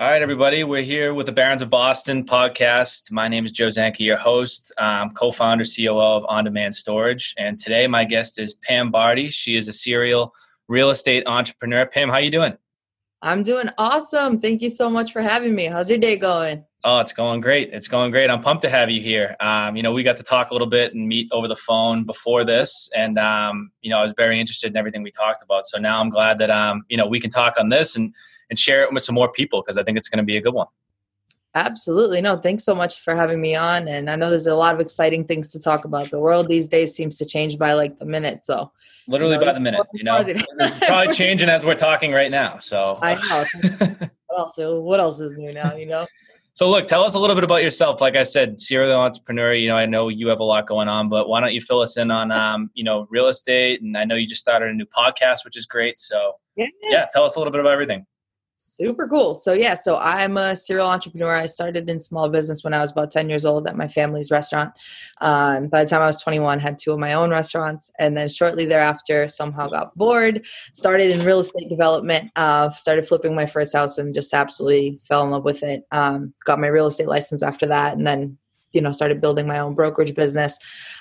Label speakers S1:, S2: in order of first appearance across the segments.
S1: All right, everybody. We're here with the Barons of Boston podcast. My name is Joe Zanke, your host, um, co-founder, COO of On Demand Storage, and today my guest is Pam Bardhi. She is a serial real estate entrepreneur. Pam, how you doing?
S2: I'm doing awesome. Thank you so much for having me. How's your day going?
S1: Oh, it's going great. It's going great. I'm pumped to have you here. Um, you know, we got to talk a little bit and meet over the phone before this, and um, you know, I was very interested in everything we talked about. So now I'm glad that um, you know we can talk on this and and share it with some more people because I think it's going to be a good one.
S2: Absolutely. No, thanks so much for having me on. And I know there's a lot of exciting things to talk about. The world these days seems to change by like the minute. So
S1: literally you know, by the minute, you know, it's probably changing as we're talking right now. So
S2: I know. what else? What else is new now? You know.
S1: So look, tell us a little bit about yourself. Like I said, serial entrepreneur. You know, I know you have a lot going on, but why don't you fill us in on, um, you know, real estate? And I know you just started a new podcast, which is great. So yeah, yeah tell us a little bit about everything.
S2: Super cool. So yeah, so I'm a serial entrepreneur. I started in small business when I was about 10 years old at my family's restaurant. Um, by the time I was 21, had two of my own restaurants, and then shortly thereafter, somehow got bored. Started in real estate development. Uh, started flipping my first house and just absolutely fell in love with it. Um, got my real estate license after that, and then you know started building my own brokerage business.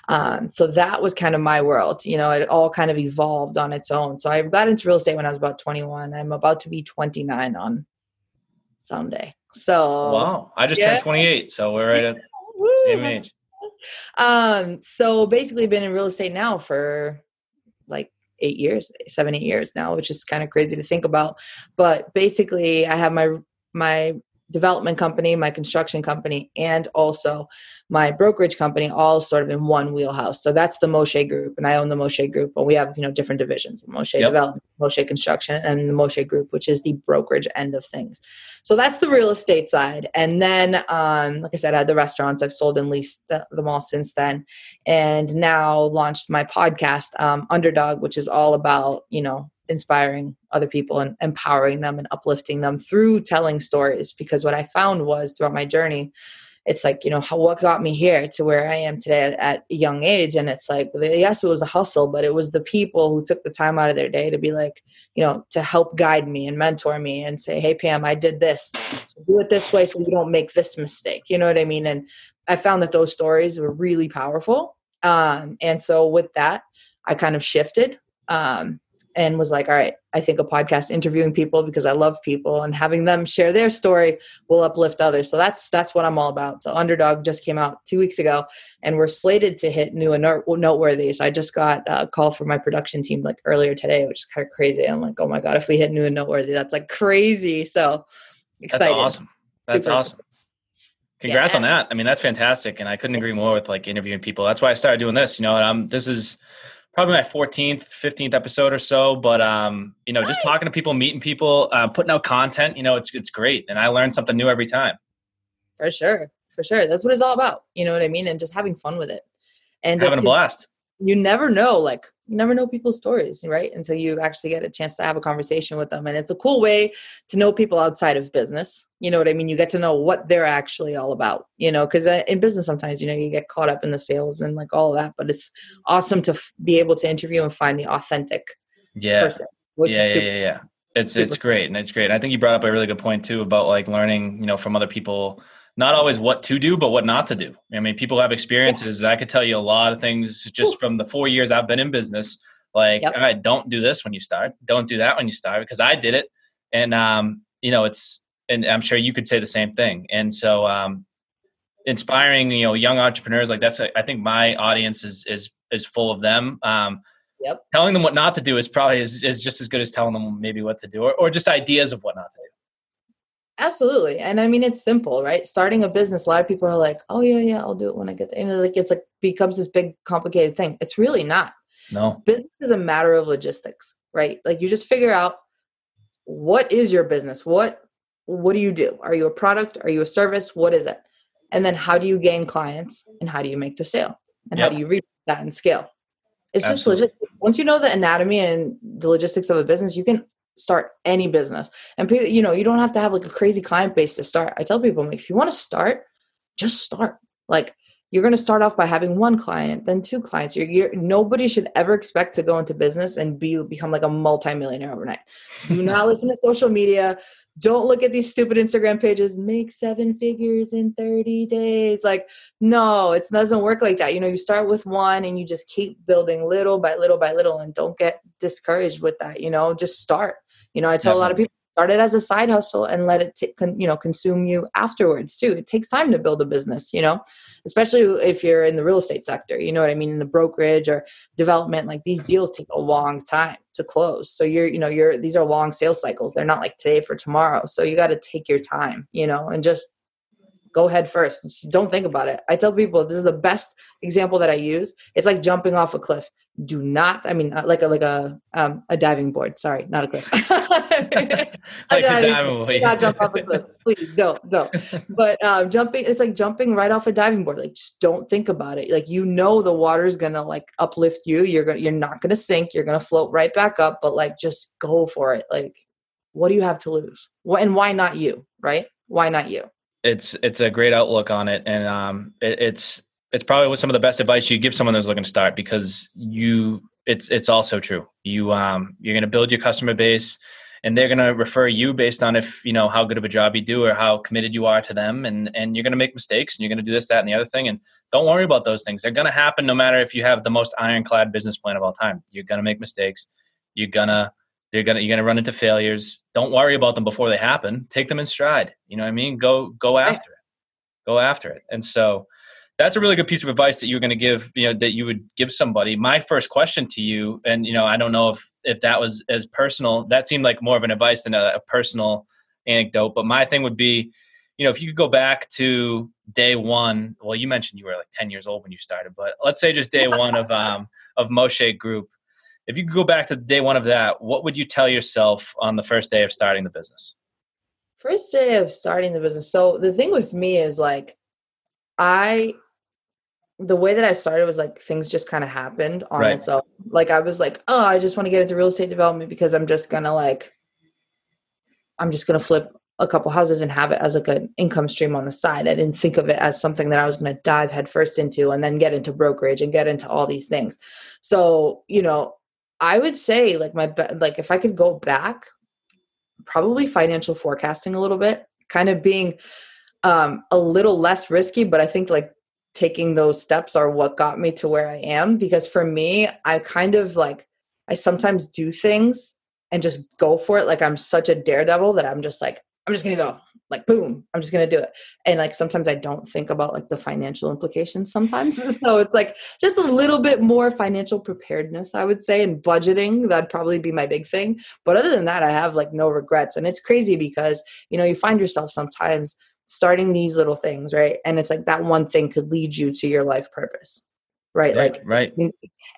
S2: Um, so that was kind of my world you know it all kind of evolved on its own. So i got into real estate when i was about 21 i'm about to be 29 on sunday. So
S1: wow i just yeah. turned 28 so we're right at the same age.
S2: Um so basically been in real estate now for like eight years seven eight years now which is kind of crazy to think about. But basically i have my my development company, my construction company, and also my brokerage company, all sort of in one wheelhouse. So that's the Moshe Group, and I own the Moshe Group. But we have you know different divisions: Moshe yep. Development, Moshe Construction, and the Moshe Group, which is the brokerage end of things. So that's the real estate side. And then, um, like I said, I had the restaurants. I've sold and leased the, them all since then, and now launched my podcast, um, Underdog, which is all about you know inspiring other people and empowering them and uplifting them through telling stories. Because what i found was throughout my journey it's like you know how, what got me here to where i am today at, a young age. And it's like yes it was a hustle but it was the people who took the time out of their day to be like you know to help guide me and mentor me and say hey pam i did this. So do it this way so you don't make this mistake. You know what i mean? And i found that those stories were really powerful. Um, and so with that i kind of shifted. Um, and was like, all right, I think a podcast interviewing people because I love people and having them share their story will uplift others. So that's that's what I'm all about. So Underdog just came out two weeks ago, and we're slated to hit new and noteworthy. So I just got a call from my production team like earlier today, which is kind of crazy. I'm like, oh my god, if we hit new and noteworthy, that's like crazy. So excited.
S1: That's awesome. That's Super awesome. Congrats yeah. on that. I mean, that's fantastic, and I couldn't agree more with like interviewing people. That's why I started doing this. You know, and I'm this is probably my 14th 15th episode or so but um you know just talking to people meeting people uh, putting out content you know it's it's great and i learn something new every time.
S2: For sure for sure that's what it's all about you know what i mean and just having fun with it. And
S1: having a blast.
S2: you never know like you never know people's stories right until you actually get a chance to have a conversation with them and it's a cool way to know people outside of business you know what i mean you get to know what they're actually all about you know because uh, in business sometimes you know you get caught up in the sales and like all of that but it's awesome to f- be able to interview and find the authentic
S1: yeah person which yeah, is super, yeah, yeah, yeah. It's it's great and it's great. And I think you brought up a really good point too about like learning, you know, from other people not always what to do, but what not to do. I mean, people have experiences. I could tell you a lot of things just from the four years I've been in business. Like, yep. all right, don't do this when you start. Don't do that when you start because I did it. And, um, you know, it's, and I'm sure you could say the same thing. And so, um, inspiring, you know, young entrepreneurs like that's, I think my audience is, is, is full of them. Um,
S2: Yep.
S1: Telling them what not to do is probably is, is just as good as telling them maybe what to do or, or just ideas of what not to do.
S2: Absolutely. And I mean, it's simple, right? Starting a business, a lot of people are like, oh, yeah, yeah, I'll do it when I get there. And like, it's like becomes this big, complicated thing. It's really not.
S1: No.
S2: Business is a matter of logistics, right? Like, you just figure out what is your business? What, what do you do? Are you a product? Are you a service? What is it? And then how do you gain clients and how do you make the sale? And yep. how do you reach that and scale? It's Absolutely. just legit. Once you know the anatomy and the logistics of a business, you can start any business. And people, you know, you don't have to have like a crazy client base to start. I tell people, like, if you want to start, just start. Like you're going to start off by having one client, then two clients. You're, you're, nobody should ever expect to go into business and be become like a multimillionaire overnight. Do not listen to social media. don't look at these stupid Instagram pages, make seven figures in 30 days. Like, no, it doesn't work like that. You know, you start with one and you just keep building little by little by little and don't get discouraged with that. You know, just start. You know, I tell Definitely. a lot of people start it as a side hustle and let it t- con- you know consume you afterwards too. It takes time to build a business you know especially if you're in the real estate sector you know what i mean in the brokerage or development like these deals take a long time to close. So you're you know you're these are long sales cycles. They're not like today for tomorrow. So you got to take your time you know and just go head first. Just don't think about it. I tell people this is the best example that i use. It's like jumping off a cliff. Do not i mean uh, like a like a um, a diving board. Sorry not a cliff. Like a diving board. not jump off a cliff. Please don't don't but um, jumping it's like jumping right off a diving board. Like just don't think about it. Like you know the water's gonna like uplift you. You're gonna you're not gonna sink. You're gonna float right back up. But like just go for it. Like what do you have to lose? What and why not you right? Why not you
S1: it's it's a great outlook on it. And um it, it's it's probably some of the best advice you give someone that's looking to start because you it's it's also true. You um you're going to build your customer base and they're going to refer you based on if you know how good of a job you do or how committed you are to them. And and you're going to make mistakes and you're going to do this that and the other thing. And don't worry about those things. They're going to happen no matter if you have the most ironclad business plan of all time. You're going to make mistakes. You're going to they're to you're going to run into failures. Don't worry about them before they happen. Take them in stride. You know what i mean? Go go after it. Go after it. And so that's a really good piece of advice that you're going to give you know that you would give somebody. My first question to you and you know i don't know if if that was as personal that seemed like more of an advice than a, a personal anecdote but my thing would be you know if you could go back to day one well you mentioned you were like 10 years old when you started but let's say just day one of um of moshe group if you could go back to day one of that what would you tell yourself on the first day of starting the business
S2: first day of starting the business so the thing with me is like i the way that I started was like things just kind of happened on right. its own. Like I was like, oh, I just want to get into real estate development because I'm just gonna like, I'm just gonna flip a couple houses and have it as like an income stream on the side. I didn't think of it as something that I was gonna dive headfirst into and then get into brokerage and get into all these things. So you know, I would say like my like if I could go back, probably financial forecasting a little bit, kind of being um a little less risky, but I think like taking those steps are what got me to where I am. Because for me, I kind of like, I sometimes do things and just go for it. Like I'm such a daredevil that I'm just like, I'm just gonna go, like boom, I'm just gonna do it. And like sometimes I don't think about like the financial implications sometimes. so it's like just a little bit more financial preparedness, I would say, and budgeting. That'd probably be my big thing. But other than that, I have like no regrets. And it's crazy because, you know, you find yourself sometimes starting these little things, right? And it's like that one thing could lead you to your life purpose. Right,
S1: right
S2: like
S1: right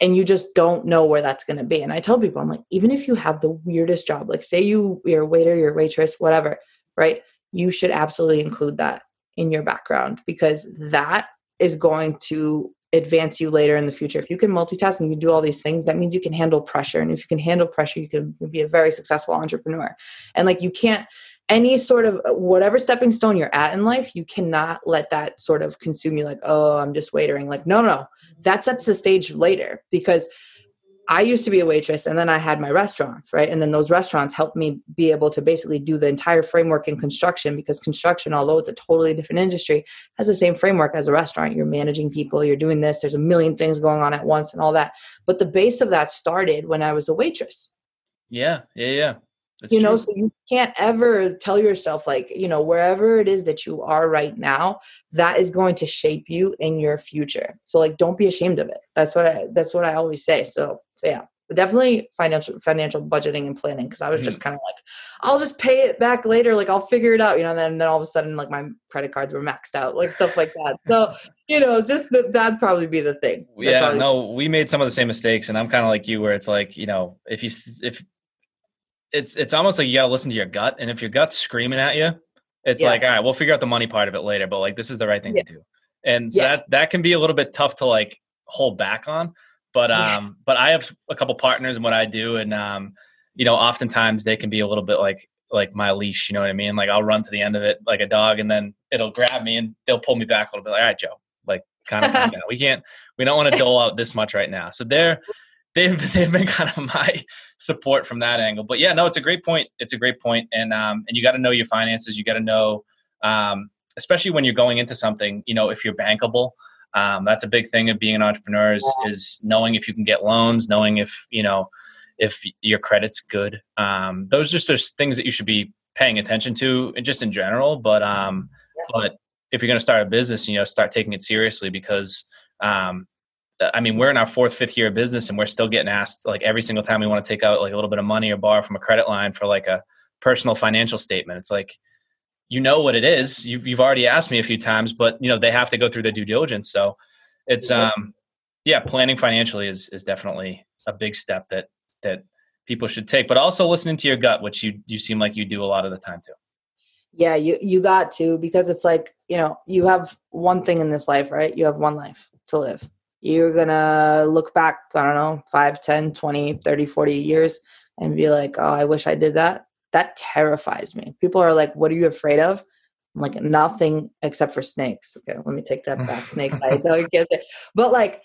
S2: and you just don't know where that's going to be and i tell people i'm like even if you have the weirdest job like say you you're a waiter you're a waitress whatever right you should absolutely include that in your background because that is going to advance you later in the future. If you can multitask and you do all these things, that means you can handle pressure. And if you can handle pressure, you can be a very successful entrepreneur. And like you can't any sort of whatever stepping stone you're at in life, you cannot let that sort of consume you like, oh, I'm just waitering. Like, no, no, that sets the stage later because I used to be a waitress and then I had my restaurants, right? And then those restaurants helped me be able to basically do the entire framework in construction because construction, although it's a totally different industry, has the same framework as a restaurant. You're managing people, you're doing this, there's a million things going on at once and all that. But the base of that started when I was a waitress.
S1: Yeah, yeah, yeah.
S2: That's you know, so you can't ever tell yourself, like, you know, wherever it is that you are right now, that is going to shape you in your future. So, like, don't be ashamed of it. That's what I, that's what I always say. So, so yeah, but definitely financial, financial budgeting and planning. Cause I was mm-hmm. just kind of like, I'll just pay it back later. Like, I'll figure it out, you know, and then, then all of a sudden, like, my credit cards were maxed out, like stuff like that. So, you know, just the, that'd probably be the thing.
S1: That'd yeah, no, we made some of the same mistakes. And I'm kind of like you, where it's like, you know, if you, if, it's it's almost like you gotta listen to your gut, and if your gut's screaming at you, it's yeah. like, all right, we'll figure out the money part of it later, but like this is the right thing yeah. to do, and so yeah. that that can be a little bit tough to like hold back on. But um, but I have a couple partners in what I do, and um, you know, oftentimes they can be a little bit like like my leash, you know what I mean? Like I'll run to the end of it like a dog, and then it'll grab me and they'll pull me back a little bit. Like, all right, Joe, like kind of, we can't, we don't want to dole out this much right now. So they're they've they've been kind of my support from that angle. But yeah, no, it's a great point. It's a great point, and um, and you got to know your finances. You got to know, um, especially when you're going into something. You know, if you're bankable. Um, that's a big thing of being an entrepreneur is, is knowing if you can get loans, knowing if you know if your credit's good. Um, those just are things that you should be paying attention to, just in general. But um, yeah. but if you're going to start a business, you know, start taking it seriously because um, I mean, we're in our fourth, fifth year of business, and we're still getting asked like every single time we want to take out like a little bit of money or borrow from a credit line for like a personal financial statement. It's like you know what it is. You've you've already asked me a few times, but you know they have to go through the due diligence. So it's um yeah, planning financially is is definitely a big step that that people should take. But also listening to your gut, which you you seem like you do a lot of the time too.
S2: Yeah, you you got to because it's like you know you have one thing in this life, right? You have one life to live you're gonna look back i don't know 5 10 20 30 40 years and be like oh i wish i did that that terrifies me. People are like what are you afraid of? I'm like nothing except for snakes. Okay let me take that back. Snake I don't get it. but like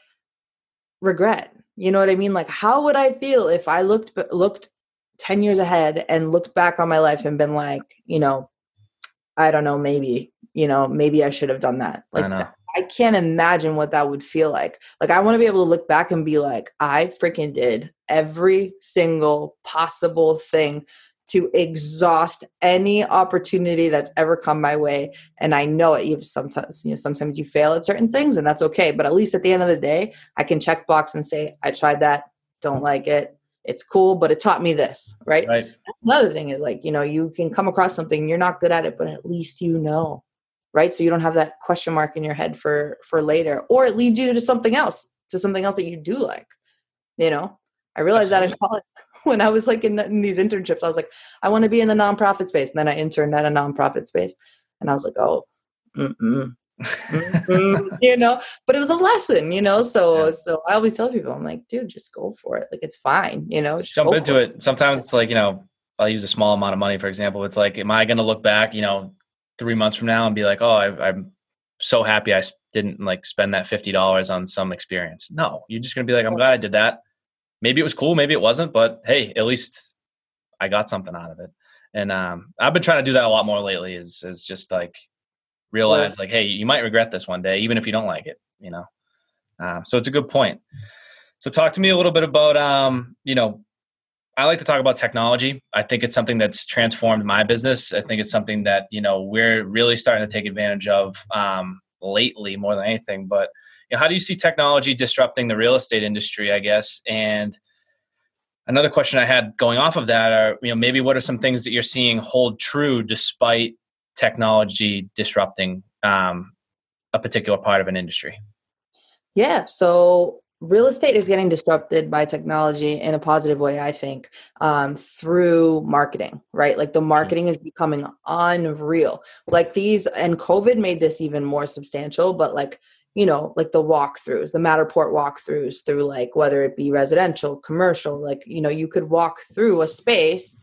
S2: regret you know what i mean? Like how would i feel if i looked looked 10 years ahead and looked back on my life and been like you know i don't know maybe you know maybe i should have done that. Like I can't imagine what that would feel like. Like I want to be able to look back and be like, I freaking did every single possible thing to exhaust any opportunity that's ever come my way. And i know it you sometimes you know sometimes you fail at certain things and that's okay. But at least at the end of the day i can check box and say i tried that. Don't like it. It's cool but it taught me this right, right. another thing is like you know you can come across something you're not good at it but at least you know right? So you don't have that question mark in your head for for later or it leads you to something else to something else that you do like you know? I realized Absolutely. that in college when i was like in, in these internships i was like i want to be in the nonprofit space and then i interned at a nonprofit space and i was like oh mm-mm. you know but it was a lesson you know so yeah. so i always tell people i'm like dude just go for it like it's fine you know
S1: jump into it. it sometimes it's like you know i'll use a small amount of money for example it's like am i going to look back you know three months from now and be like, oh, I, am so happy I didn't like spend that fifty dollars on some experience. No, you're just gonna be like, I'm glad I did that. Maybe it was cool, maybe it wasn't, but hey, at least I got something out of it. And um, I've been trying to do that a lot more lately. Is is just like realize like, hey, you might regret this one day, even if you don't like it. You know. Uh, so it's a good point. So talk to me a little bit about um, you know I like to talk about technology. I think it's something that's transformed my business. I think it's something that you know we're really starting to take advantage of um, lately more than anything. But you know, how do you see technology disrupting the real estate industry? I guess and another question I had going off of that are you know maybe what are some things that you're seeing hold true despite technology disrupting um, a particular part of an industry?
S2: Yeah. So real estate is getting disrupted by technology in a positive way i think um, through marketing right like the marketing is becoming unreal like these and covid made this even more substantial but like you know like the walkthroughs the matterport walkthroughs through like whether it be residential commercial like you know you could walk through a space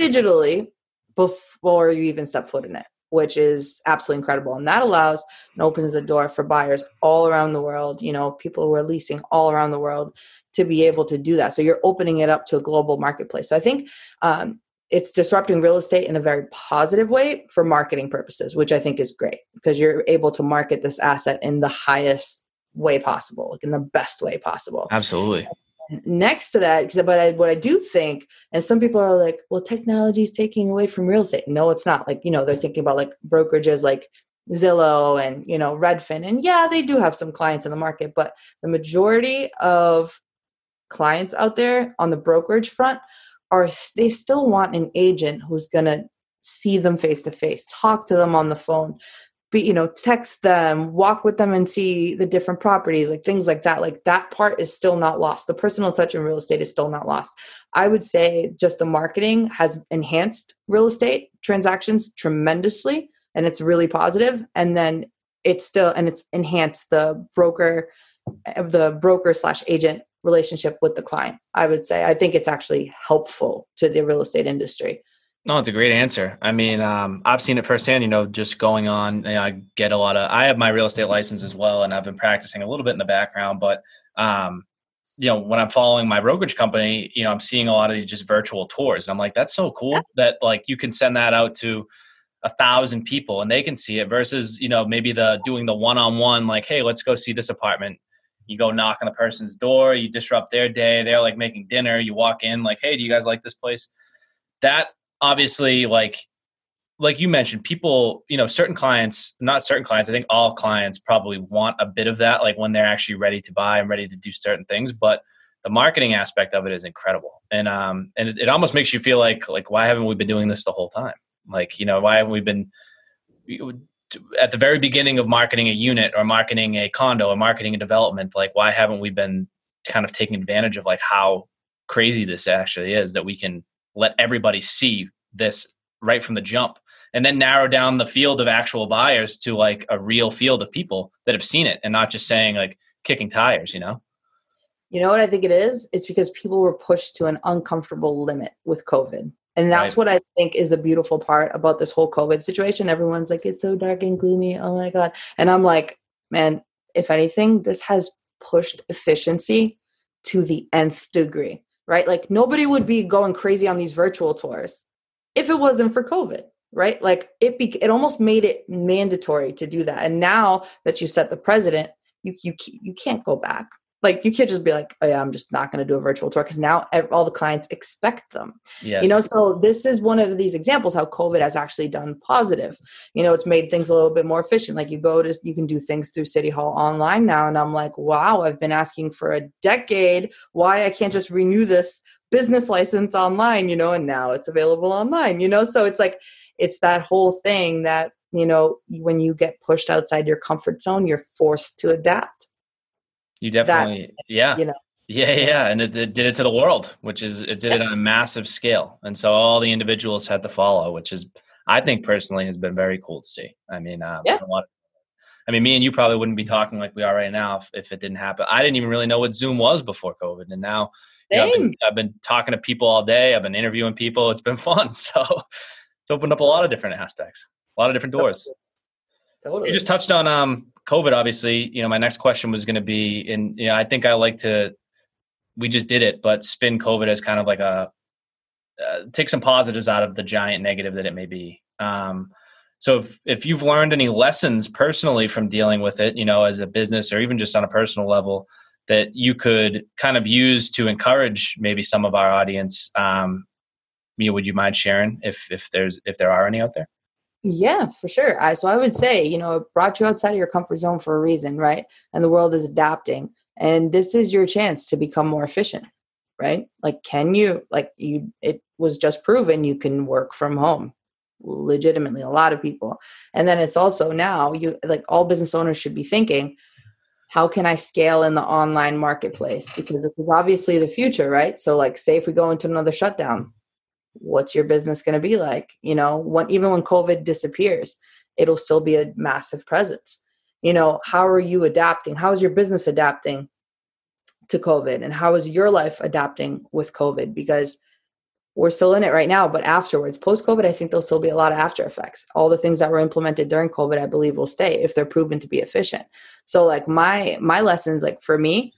S2: digitally before you even step foot in it which is absolutely incredible. And that allows and opens the door for buyers all around the world, you know, people who are leasing all around the world to be able to do that. So you're opening it up to a global marketplace. So I think um, it's disrupting real estate in a very positive way for marketing purposes, which I think is great because you're able to market this asset in the highest way possible, like in the best way possible.
S1: Absolutely.
S2: Next to that because but I, what i do think and some people are like well technology is taking away from real estate. No it's not. Like you know they're thinking about like brokerages like zillow and you know redfin and yeah they do have some clients in the market but the majority of clients out there on the brokerage front are they still want an agent who's going to see them face to face talk to them on the phone be you know text them walk with them and see the different properties like things like that. Like that part is still not lost. The personal touch in real estate is still not lost. I would say just the marketing has enhanced real estate transactions tremendously and it's really positive and then it's still and it's enhanced the broker eh, the broker slash agent relationship with the client i would say i think it's actually helpful to the real estate industry
S1: no, it's a great answer. I mean, um, I've seen it firsthand. You know, just going on, you know, I get a lot of. I have my real estate license as well, and I've been practicing a little bit in the background. But um, you know, when I'm following my brokerage company, you know, I'm seeing a lot of these just virtual tours. And I'm like, that's so cool yeah. that like you can send that out to a thousand people and they can see it versus, you know, maybe the doing the one on one, like, hey, let's go see this apartment. You go knock on the person's door, you disrupt their day, they're like making dinner, you walk in, like, hey, do you guys like this place? That obviously like like you mentioned, people, you know, certain clients, not certain clients, I think all clients probably want a bit of that, like when they're actually ready to buy and ready to do certain things. But the marketing aspect of it is incredible. And um and it, it almost makes you feel like like why haven't we been doing this the whole time? Like, you know, why haven't we been at the very beginning of marketing a unit or marketing a condo or marketing a development, like why haven't we been kind of taking advantage of like how crazy this actually is that we can let everybody see this right from the jump and then narrow down the field of actual buyers to like a real field of people that have seen it and not just saying like kicking tires, you know?
S2: You know what I think it is? It's because people were pushed to an uncomfortable limit with COVID. And that's right. what I think is the beautiful part about this whole COVID situation. Everyone's like, it's so dark and gloomy. Oh my God. And I'm like, man, if anything, this has pushed efficiency to the nth degree, right? Like nobody would be going crazy on these virtual tours if it wasn't for COVID right like it be, it almost made it mandatory to do that and now that you set the president you you you can't go back like you can't just be like oh yeah i'm just not going to do a virtual tour because now all the clients expect them. Yes. you know so this is one of these examples how covid has actually done positive. You know it's made things a little bit more efficient. Like you go to you can do things through city hall online now and i'm like wow i've been asking for a decade why i can't just renew this business license online you know and now it's available online you know? So it's like it's that whole thing that you know when you get pushed outside your comfort zone you're forced to adapt
S1: you definitely that, yeah you know yeah yeah and it, it, did it to the world which is it did yeah. it on a massive scale and so all the individuals had to follow which is i think personally has been very cool to see i mean uh, yeah. Of, I mean, me and you probably wouldn't be talking like we are right now if, if, it didn't happen. I didn't even really know what Zoom was before COVID, and now you know, I've, been, I've, been, talking to people all day. I've been interviewing people. It's been fun. So it's opened up a lot of different aspects, a lot of different doors. Totally. You just touched on um, COVID. Obviously, you know, my next question was going to be, and you know, I think I like to. We just did it, but spin COVID as kind of like a uh, take some positives out of the giant negative that it may be. Um, so if, if you've learned any lessons personally from dealing with it, you know, as a business or even just on a personal level, that you could kind of use to encourage maybe some of our audience um, Mia, would you mind sharing if if there's if there are any out there?
S2: Yeah, for sure. I, so I would say, you know, it brought you outside of your comfort zone for a reason, right? And the world is adapting. And this is your chance to become more efficient, right? Like, can you, like, you, it was just proven you can work from home legitimately, a lot of people. And then it's also now, you, like, all business owners should be thinking, how can I scale in the online marketplace? Because it is obviously the future, right? So, like, say if we go into another shutdown, what's your business going to be like? You know when even when covid disappears it'll still be a massive presence. You know how are you adapting? How is your business adapting to covid? And how is your life adapting with covid? Because we're still in it right now but afterwards post covid i think there'll still be a lot of after effects. All the things that were implemented during covid i believe will stay if they're proven to be efficient. So like my my lessons like for me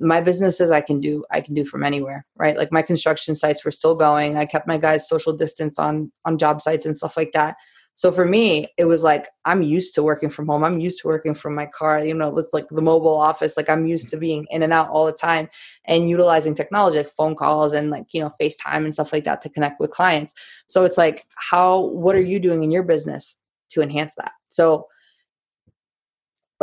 S2: my businesses I can do I can do from anywhere, right? Like my construction sites were still going. I kept my guys social distance on on job sites and stuff like that. So for me, it was like I'm used to working from home. I'm used to working from my car. You know, it's like the mobile office. Like I'm used to being in and out all the time and utilizing technology like phone calls and like, you know, FaceTime and stuff like that to connect with clients. So it's like how what are you doing in your business to enhance that? So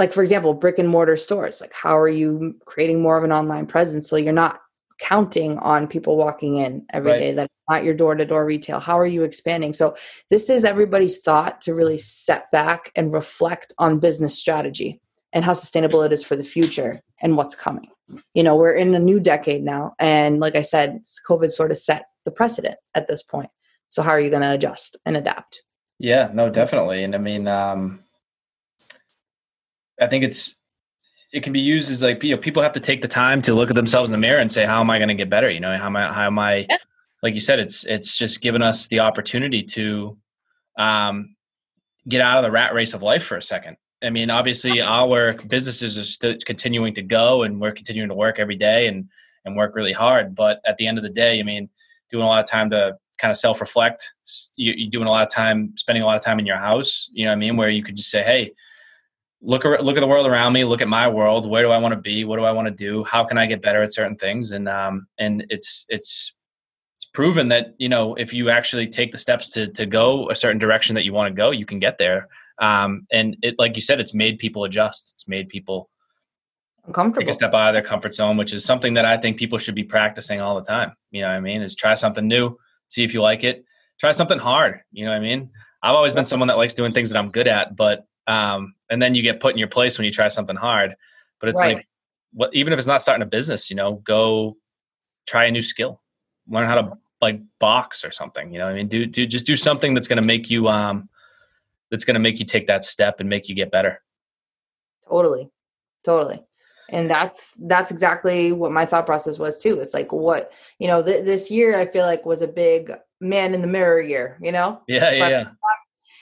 S2: like for example brick and mortar stores like how are you creating more of an online presence so you're not counting on people walking in every right. day that's not your door to door retail? How are you expanding? So this is everybody's thought to really set back and reflect on business strategy and how sustainable it is for the future and what's coming. You know we're in a new decade now and like i said covid sort of set the precedent at this point. So how are you going to adjust and adapt?
S1: Yeah no definitely and i mean um I think it's it can be used as like you know people have to take the time to look at themselves in the mirror and say how am I going to get better? You know how am I how am I yeah. like you said it's it's just given us the opportunity to um, get out of the rat race of life for a second I mean, obviously, our businesses are still continuing to go, and we're continuing to work every day and and work really hard. But at the end of the day, I mean, doing a lot of time to kind of self reflect. You're doing a lot of time, spending a lot of time in your house. You know what I mean? Where you could just say, hey, look at look at the world around me. Look at my world. Where do I want to be? What do I want to do? How can I get better at certain things? And um, and it's it's it's proven that you know if you actually take the steps to to go a certain direction that you want to go, you can get there. Um, and it, like you said, it's made people adjust. It's made people
S2: uncomfortable.
S1: Take a step out of their comfort zone, which is something that I think people should be practicing all the time. You know what I mean? Is try something new, see if you like it. Try something hard. You know what I mean? I've always been someone that likes doing things that I'm good at, but um, and then you get put in your place when you try something hard. But it's right. like, what? Even if it's not starting a business, you know, go try a new skill, learn how to like box or something. You know, I mean, do do just do something that's going to make you um, that's going to make you take that step and make you get better.
S2: Totally, totally and that's that's exactly what my thought process was too it's like what you know th- this year i feel like was a big man in the mirror year you know
S1: yeah yeah, yeah.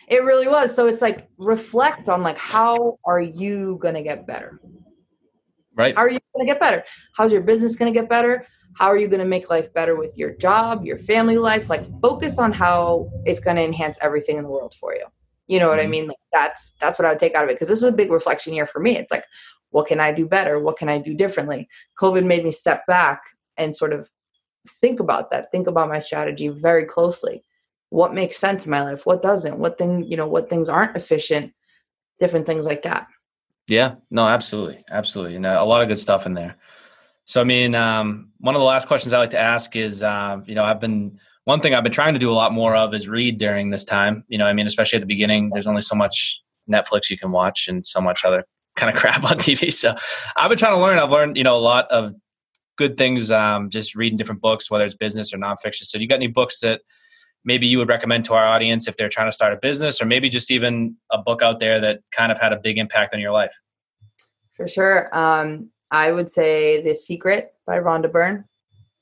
S2: It really was. So it's like reflect on like how are you gonna get better?
S1: Right.
S2: How are you gonna get better? How's your business gonna get better? How are you going to make life better with your job your family life? Like focus on how it's going to enhance everything in the world for you. You know what mm-hmm. i mean? Like that's that's what i would take out of it because this is a big reflection year for me. It's like what can I do better? What can I do differently? COVID made me step back and sort of think about that, think about my strategy very closely. What makes sense in my life? What doesn't? What thing, you know, what things aren't efficient, different things like that.
S1: Yeah, no, absolutely. Absolutely. And a lot of good stuff in there. So, I mean, um, one of the last questions I like to ask is, uh, you know, I've been, one thing I've been trying to do a lot more of is read during this time. You know, I mean, especially at the beginning, there's only so much Netflix you can watch and so much other kind of crap on TV. So I've been trying to learn. I've learned, you know, a lot of good things um, just reading different books, whether it's business or nonfiction. So, do you got any books that maybe you would recommend to our audience if they're trying to start a business, or maybe just even a book out there that kind of had a big impact on your life?
S2: For sure. Um, I would say The Secret by Rhonda Byrne.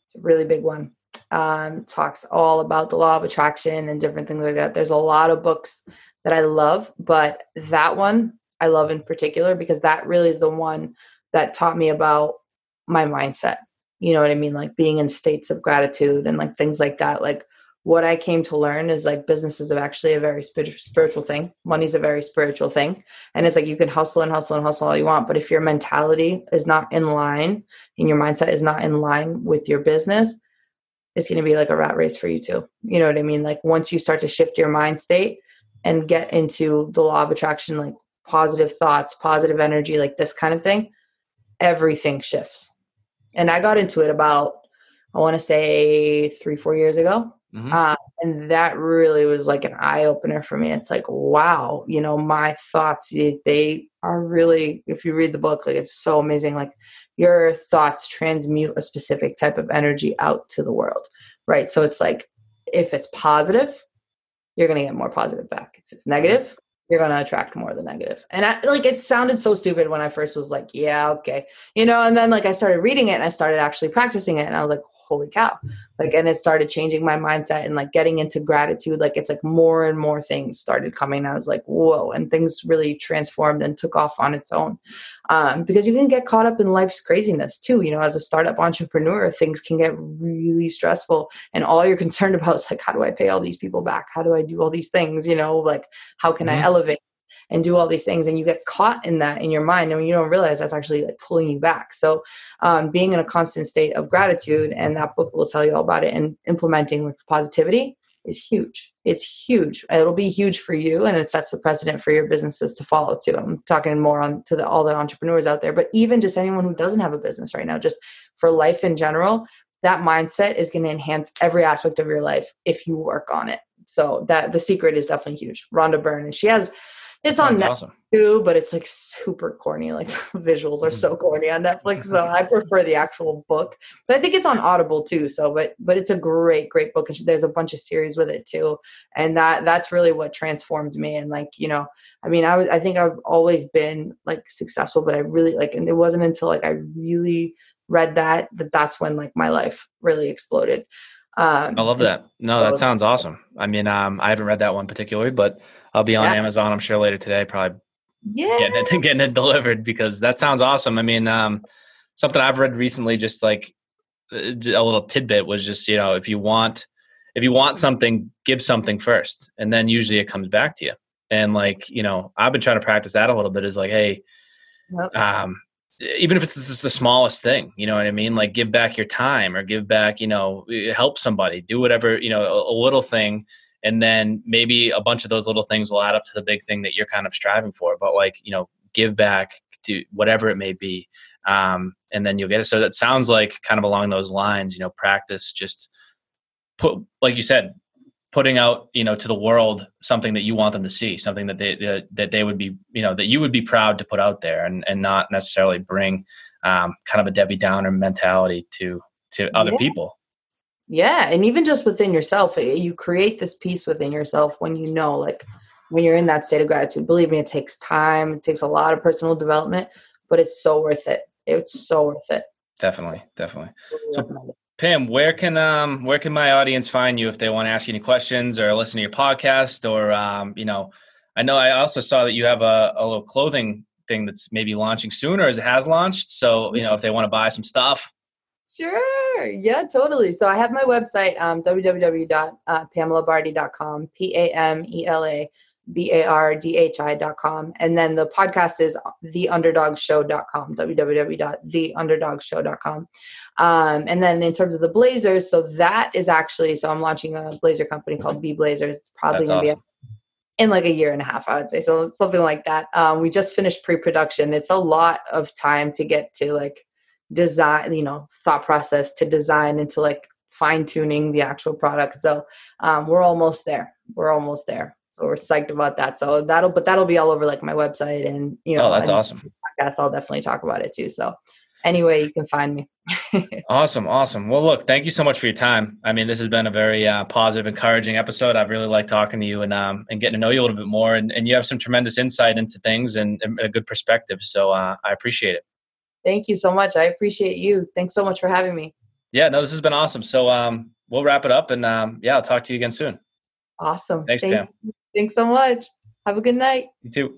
S2: It's a really big one. Um, talks all about the law of attraction and different things like that. There's a lot of books that I love, but that one I love in particular because that really is the one that taught me about my mindset. You know what I mean? Like being in states of gratitude and like things like that. Like what I came to learn is like business is actually a very spiritual thing. Money's a very spiritual thing. And it's like you can hustle and hustle and hustle all you want. But if your mentality is not in line and your mindset is not in line with your business, it's going to be like a rat race for you too. You know what I mean? Like once you start to shift your mind state and get into the law of attraction, like positive thoughts, positive energy, like this kind of thing, everything shifts. And I got into it about, I want to say three, four years ago. Mm-hmm. Uh, and that really was like an eye opener for me. It's like, wow, you know, my thoughts, they are really, if you read the book, like it's so amazing. Like your thoughts transmute a specific type of energy out to the world, right? So it's like, if it's positive, you're going to get more positive back. If it's negative, you're going to attract more of the negative. And I like it sounded so stupid when I first was like, yeah, okay. You know, and then like I started reading it and I started actually practicing it and I was like, holy cow. Like and it started changing my mindset and like getting into gratitude like it's like more and more things started coming. I was like whoa and things really transformed and took off on its own. Um, because you can get caught up in life's craziness too you know as a startup entrepreneur things can get really stressful and all you're concerned about is like how do i pay all these people back? How do i do all these things? You know like how can mm-hmm. i elevate and do all these things and you get caught in that in your mind and you don't realize that's actually like pulling you back. So um, being in a constant state of gratitude and that book will tell you all about it and implementing with positivity is huge. It's huge. It'll be huge for you and it sets the precedent for your businesses to follow too. I'm talking more on to the, all the entrepreneurs out there but even just anyone who doesn't have a business right now just for life in general that mindset is going to enhance every aspect of your life if you work on it. So that the secret is definitely huge. Rhonda byrne and she has it's on Netflix awesome. too, but it's like super corny. Like visuals are so corny on Netflix, so I prefer the actual book. But I think it's on Audible too. So, but but it's a great, great book, and there's a bunch of series with it too. And that that's really what transformed me. And like you know, I mean, I was I think I've always been like successful, but I really like, and it wasn't until like I really read that that that's when like my life really exploded.
S1: Um, I love that. No, that sounds awesome. I mean, um, I haven't read that one particularly, but I'll be on yeah. Amazon. I'm sure later today. Probably
S2: yeah.
S1: getting it, getting it delivered because that sounds awesome. I mean, um, something I've read recently, just like uh, a little tidbit was just, you know, if you want, if you want something, give something first, and then usually it comes back to you. And like, you know, I've been trying to practice that a little bit is like, Hey, um, even if it's just the smallest thing, you know what I mean? Like give back your time or give back, you know, help somebody, do whatever, you know, a, a little thing. And then maybe a bunch of those little things will add up to the big thing that you're kind of striving for. But like you know give back to whatever it may be um, and then you'll get it. So that sounds like kind of along those lines you know practice just put like you said putting out you know to the world something that you want them to see something that they that, that they would be you know that you would be proud to put out there and and not necessarily bring um, kind of a debbie downer mentality to to other yeah. people.
S2: Yeah and even just within yourself eh, you create this peace within yourself when you know like when you're in that state of gratitude. Believe me it takes time it takes a lot of personal development but it's so worth it. It's so worth it.
S1: Definitely definitely. So pam where can um where can my audience find you if they want to ask you any questions or listen to your podcast or um you know i know i also saw that you have a, a little clothing thing that's maybe launching soon or as it has launched so you know if they want to buy some stuff
S2: Sure. Yeah, totally. So I have my website, um, www.pamelabardhi.com, P A M E L A B A R D H I.com. And then the podcast is theunderdogshow.com, www.theunderdogshow.com. Um, and then in terms of the blazers, so that is actually, so I'm launching a blazer company called B Blazers. Probably going to awesome. be in like a year and a half, I would say. So something like that. Um, we just finished pre production. It's a lot of time to get to like, design you know thought process to design into like fine tuning the actual product so um, we're almost there we're almost there so we're psyched about that so that'll but that'll be all over like my website and you know
S1: oh that's awesome
S2: podcast i'll definitely talk about it too so anyway you can find me
S1: awesome awesome well look thank you so much for your time i mean this has been a very uh, positive encouraging episode i've really liked talking to you and um and getting to know you a little bit more and, and you have some tremendous insight into things and, and a good perspective so uh, i appreciate it
S2: Thank you so much. I appreciate you. Thanks so much for having me.
S1: Yeah, no, this has been awesome. So um, we'll wrap it up and um, yeah, I'll talk to you again soon.
S2: Awesome.
S1: Thanks, Thank
S2: Pam. You. Thanks so much. Have a good night.
S1: You too.